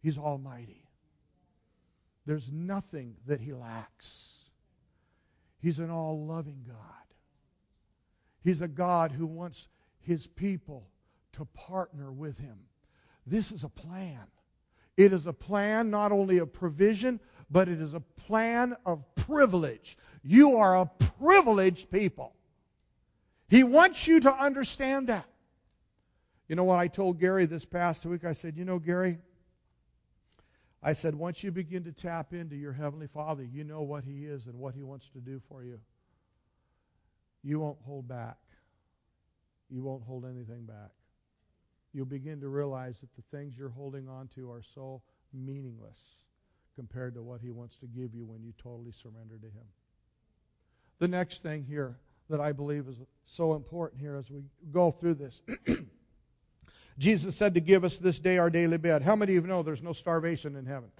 He's almighty. There's nothing that he lacks. He's an all loving God. He's a God who wants his people to partner with him. This is a plan. It is a plan not only of provision, but it is a plan of privilege. You are a privileged people. He wants you to understand that. You know what I told Gary this past week? I said, You know, Gary, I said, once you begin to tap into your Heavenly Father, you know what He is and what He wants to do for you. You won't hold back. You won't hold anything back. You'll begin to realize that the things you're holding on to are so meaningless compared to what He wants to give you when you totally surrender to Him. The next thing here that I believe is so important here as we go through this *clears throat* Jesus said to give us this day our daily bread. How many of you know there's no starvation in heaven?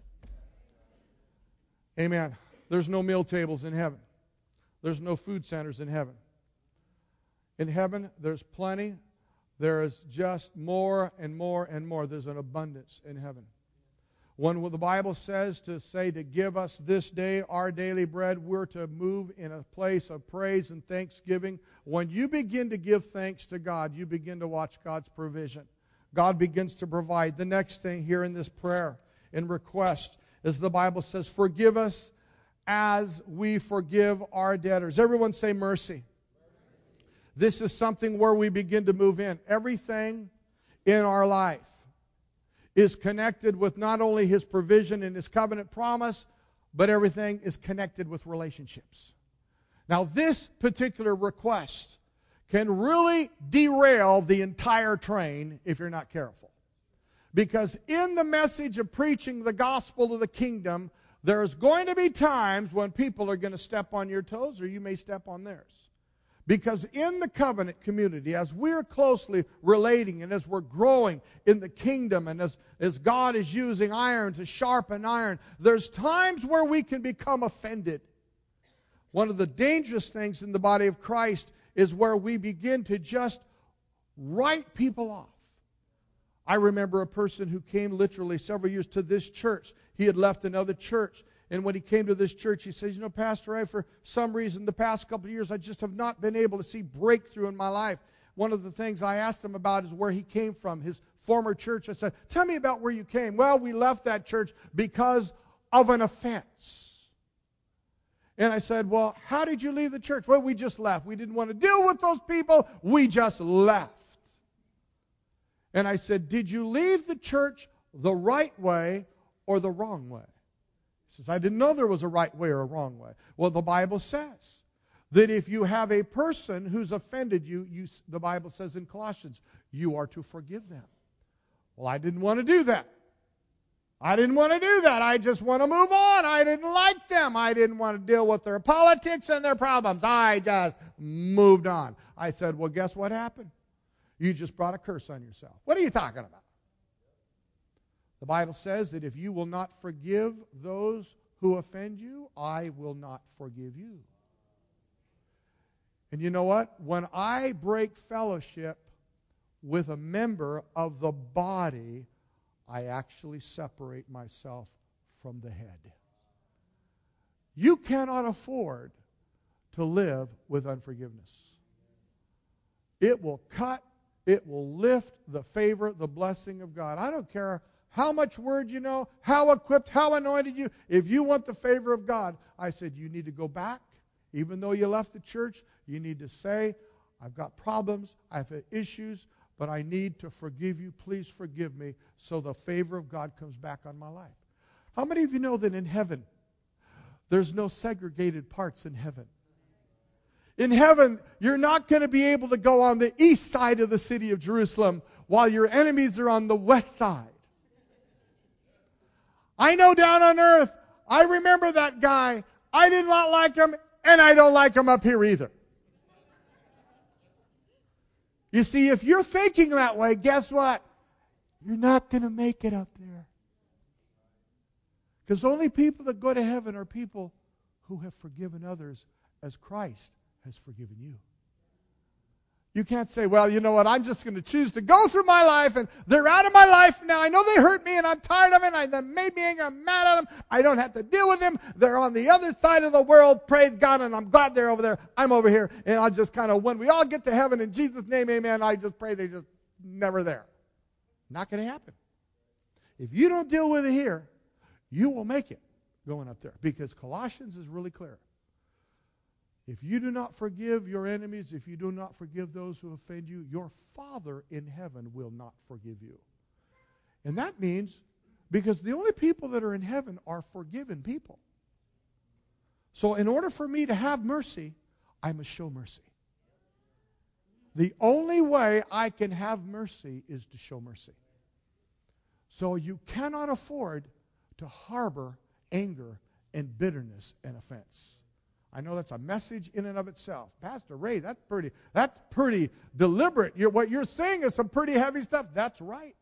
Amen. There's no meal tables in heaven. There's no food centers in heaven. In heaven, there's plenty. There is just more and more and more. There's an abundance in heaven. When the Bible says to say to give us this day our daily bread, we're to move in a place of praise and thanksgiving. When you begin to give thanks to God, you begin to watch God's provision. God begins to provide. The next thing here in this prayer and request is the Bible says, Forgive us as we forgive our debtors. Everyone say mercy. This is something where we begin to move in. Everything in our life is connected with not only His provision and His covenant promise, but everything is connected with relationships. Now, this particular request can really derail the entire train if you're not careful. Because in the message of preaching the gospel of the kingdom, there's going to be times when people are going to step on your toes or you may step on theirs. Because in the covenant community, as we're closely relating and as we're growing in the kingdom and as, as God is using iron to sharpen iron, there's times where we can become offended. One of the dangerous things in the body of Christ is where we begin to just write people off. I remember a person who came literally several years to this church. He had left another church. And when he came to this church, he says, You know, Pastor, I, for some reason, the past couple of years, I just have not been able to see breakthrough in my life. One of the things I asked him about is where he came from, his former church. I said, Tell me about where you came. Well, we left that church because of an offense. And I said, Well, how did you leave the church? Well, we just left. We didn't want to deal with those people. We just left. And I said, Did you leave the church the right way or the wrong way. He says, I didn't know there was a right way or a wrong way. Well, the Bible says that if you have a person who's offended you, you the Bible says in Colossians, you are to forgive them. Well, I didn't want to do that. I didn't want to do that. I just want to move on. I didn't like them. I didn't want to deal with their politics and their problems. I just moved on. I said, Well, guess what happened? You just brought a curse on yourself. What are you talking about? The Bible says that if you will not forgive those who offend you, I will not forgive you. And you know what? When I break fellowship with a member of the body, I actually separate myself from the head. You cannot afford to live with unforgiveness. It will cut, it will lift the favor, the blessing of God. I don't care how much word you know, how equipped, how anointed you. If you want the favor of God, I said, you need to go back. Even though you left the church, you need to say, I've got problems, I've had issues, but I need to forgive you. Please forgive me so the favor of God comes back on my life. How many of you know that in heaven, there's no segregated parts in heaven? In heaven, you're not going to be able to go on the east side of the city of Jerusalem while your enemies are on the west side. I know down on earth, I remember that guy. I did not like him, and I don't like him up here either. You see, if you're thinking that way, guess what? You're not going to make it up there. Because only people that go to heaven are people who have forgiven others as Christ has forgiven you. You can't say, well, you know what, I'm just going to choose to go through my life and they're out of my life now. I know they hurt me and I'm tired of it. I, made me angry. I'm mad at them. I don't have to deal with them. They're on the other side of the world. Praise God. And I'm glad they're over there. I'm over here. And I'll just kind of, when we all get to heaven in Jesus' name, amen, I just pray they just never there. Not going to happen. If you don't deal with it here, you will make it going up there because Colossians is really clear. If you do not forgive your enemies, if you do not forgive those who offend you, your Father in heaven will not forgive you. And that means because the only people that are in heaven are forgiven people. So, in order for me to have mercy, I must show mercy. The only way I can have mercy is to show mercy. So, you cannot afford to harbor anger and bitterness and offense. I know that's a message in and of itself. Pastor Ray, that's pretty, that's pretty deliberate. You're, what you're saying is some pretty heavy stuff. That's right.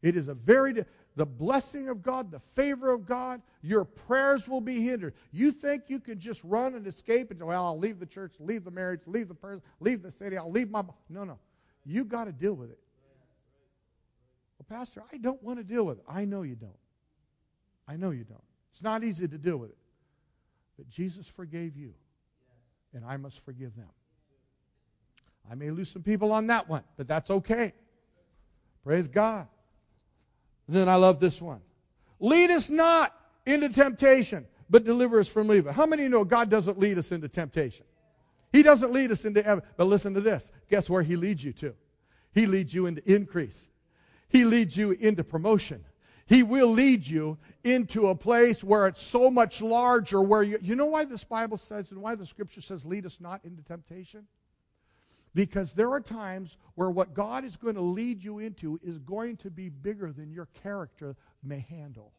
It is a very, the blessing of God, the favor of God, your prayers will be hindered. You think you can just run and escape and well, I'll leave the church, leave the marriage, leave the person, leave the city, I'll leave my. No, no. You got to deal with it. Well, Pastor, I don't want to deal with it. I know you don't. I know you don't. It's not easy to deal with it. Jesus forgave you, and I must forgive them. I may lose some people on that one, but that's okay. Praise God. And then I love this one. Lead us not into temptation, but deliver us from evil. How many know God doesn't lead us into temptation? He doesn't lead us into ever. But listen to this. Guess where He leads you to? He leads you into increase. He leads you into promotion. He will lead you into a place where it's so much larger, where you, you know why this Bible says and why the scripture says, lead us not into temptation? Because there are times where what God is going to lead you into is going to be bigger than your character may handle.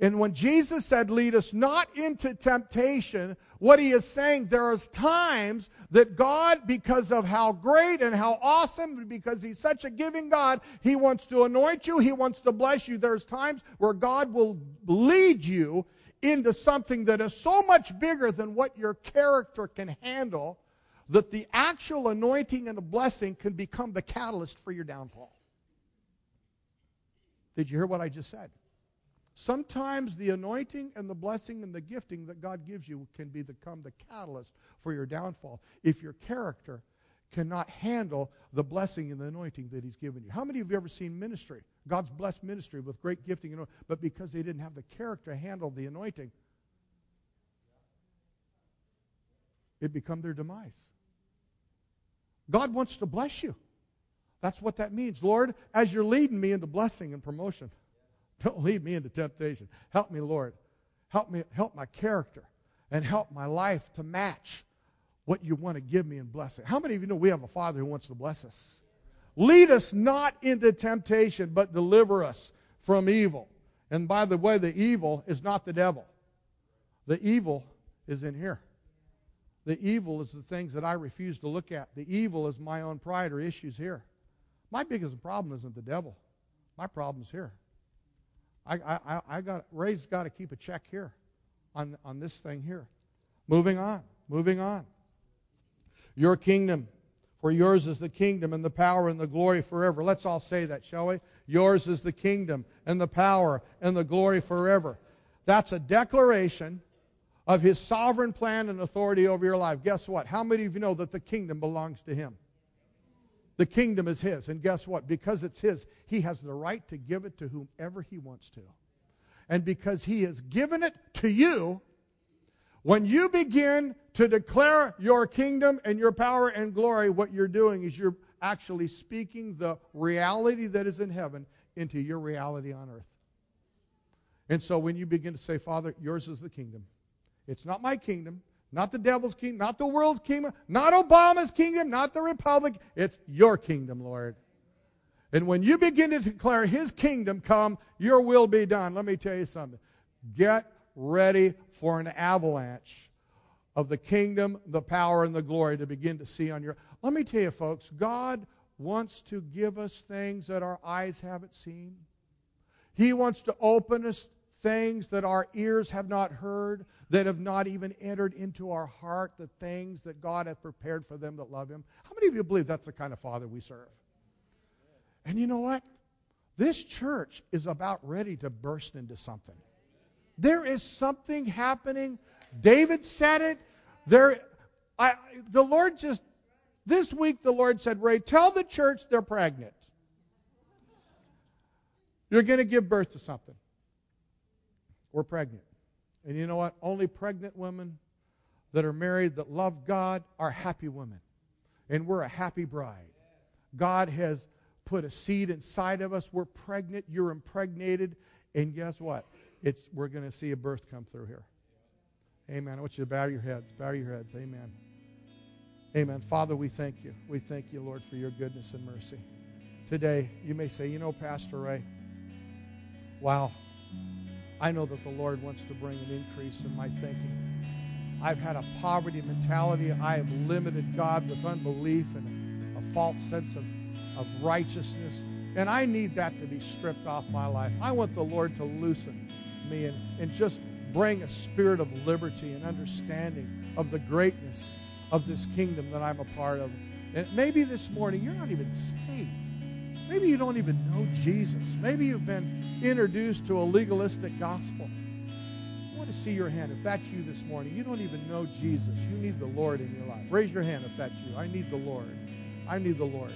And when Jesus said, lead us not into temptation, what he is saying, there is times that God, because of how great and how awesome, because he's such a giving God, he wants to anoint you, he wants to bless you. There's times where God will lead you into something that is so much bigger than what your character can handle that the actual anointing and the blessing can become the catalyst for your downfall. Did you hear what I just said? Sometimes the anointing and the blessing and the gifting that God gives you can become the catalyst for your downfall if your character cannot handle the blessing and the anointing that He's given you. How many of you ever seen ministry? God's blessed ministry with great gifting, but because they didn't have the character to handle the anointing, it become their demise. God wants to bless you. That's what that means. Lord, as you're leading me into blessing and promotion, *laughs* don't lead me into temptation. Help me, Lord. Help me, help my character and help my life to match what you want to give me in blessing. How many of you know we have a Father who wants to bless us? Lead us not into temptation, but deliver us from evil. And by the way, the evil is not the devil, the evil is in here. The evil is the things that I refuse to look at. The evil is my own pride or issues here. My biggest problem isn't the devil. My problem's here. I, I, I got Ray's got to keep a check here on, on this thing here. Moving on, moving on. Your kingdom, for yours is the kingdom and the power and the glory forever. Let's all say that, shall we? Yours is the kingdom and the power and the glory forever. That's a declaration of his sovereign plan and authority over your life. Guess what? How many of you know that the kingdom belongs to him? The kingdom is his. And guess what? Because it's his, he has the right to give it to whomever he wants to. And because he has given it to you, when you begin to declare your kingdom and your power and glory, what you're doing is you're actually speaking the reality that is in heaven into your reality on earth. And so when you begin to say, Father, yours is the kingdom, it's not my kingdom, not the devil's kingdom, not the world's kingdom, not Obama's kingdom, not the republic. It's your kingdom, Lord. And when you begin to declare his kingdom come, your will be done. Let me tell you something. Get ready for an avalanche of the kingdom, the power, and the glory to begin to see on your. Let me tell you, folks, God wants to give us things that our eyes haven't seen. He wants to open us things that our ears have not heard, that have not even entered into our heart, the things that God hath prepared for them that love Him. How many of you believe that's the kind of Father we serve? And you know what? This church is about ready to burst into something. There is something happening. David said it. There, I, the Lord just, this week the Lord said, Ray, tell the church they're pregnant. You're going to give birth to something. We're pregnant. And you know what? Only pregnant women that are married that love God are happy women. And we're a happy bride. God has put a seed inside of us. We're pregnant. You're impregnated. And guess what? It's, we're going to see a birth come through here. Amen. I want you to bow your heads. Bow your heads. Amen. Amen. Father, we thank you. We thank you, Lord, for your goodness and mercy. Today, you may say, you know, Pastor Ray, wow, I know that the Lord wants to bring an increase in my thinking. I've had a poverty mentality. I have limited God with unbelief and a false sense of, of righteousness. And I need that to be stripped off my life. I want the Lord to loosen me and, and just bring a spirit of liberty and understanding of the greatness of this kingdom that I'm a part of. And maybe this morning you're not even saved. Maybe you don't even know Jesus. Maybe you've been introduced to a legalistic gospel. I want to see your hand. If that's you this morning, you don't even know Jesus. You need the Lord in your life. Raise your hand if that's you. I need the Lord. I need the Lord.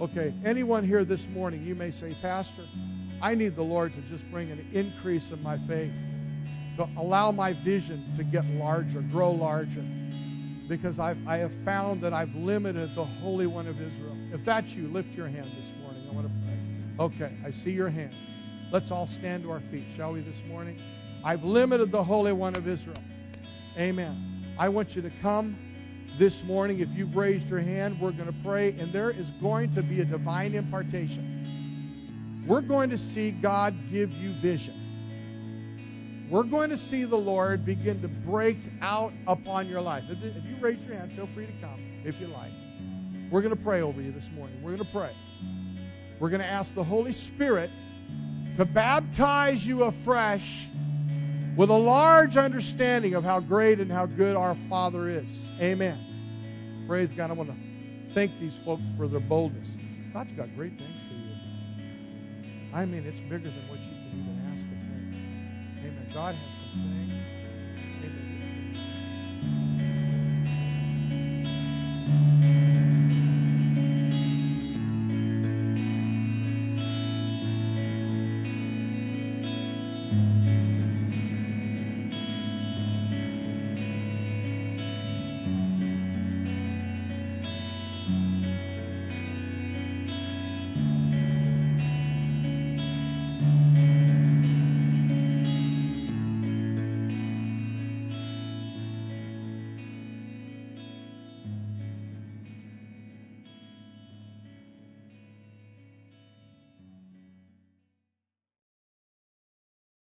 Okay, anyone here this morning, you may say, Pastor, I need the Lord to just bring an increase in my faith, to allow my vision to get larger, grow larger because I've, I have found that I've limited the Holy One of Israel. If that's you, lift your hand this morning. I want to pray. Okay, I see your hands. Let's all stand to our feet, shall we, this morning? I've limited the Holy One of Israel. Amen. I want you to come this morning. If you've raised your hand, we're going to pray, and there is going to be a divine impartation. We're going to see God give you vision. We're going to see the Lord begin to break out upon your life. If you raise your hand, feel free to come if you like. We're going to pray over you this morning. We're going to pray. We're going to ask the Holy Spirit to baptize you afresh with a large understanding of how great and how good our Father is. Amen. Praise God. I want to thank these folks for their boldness. God's got great things for you. I mean, it's bigger than what you can even ask or think. Amen. God has some things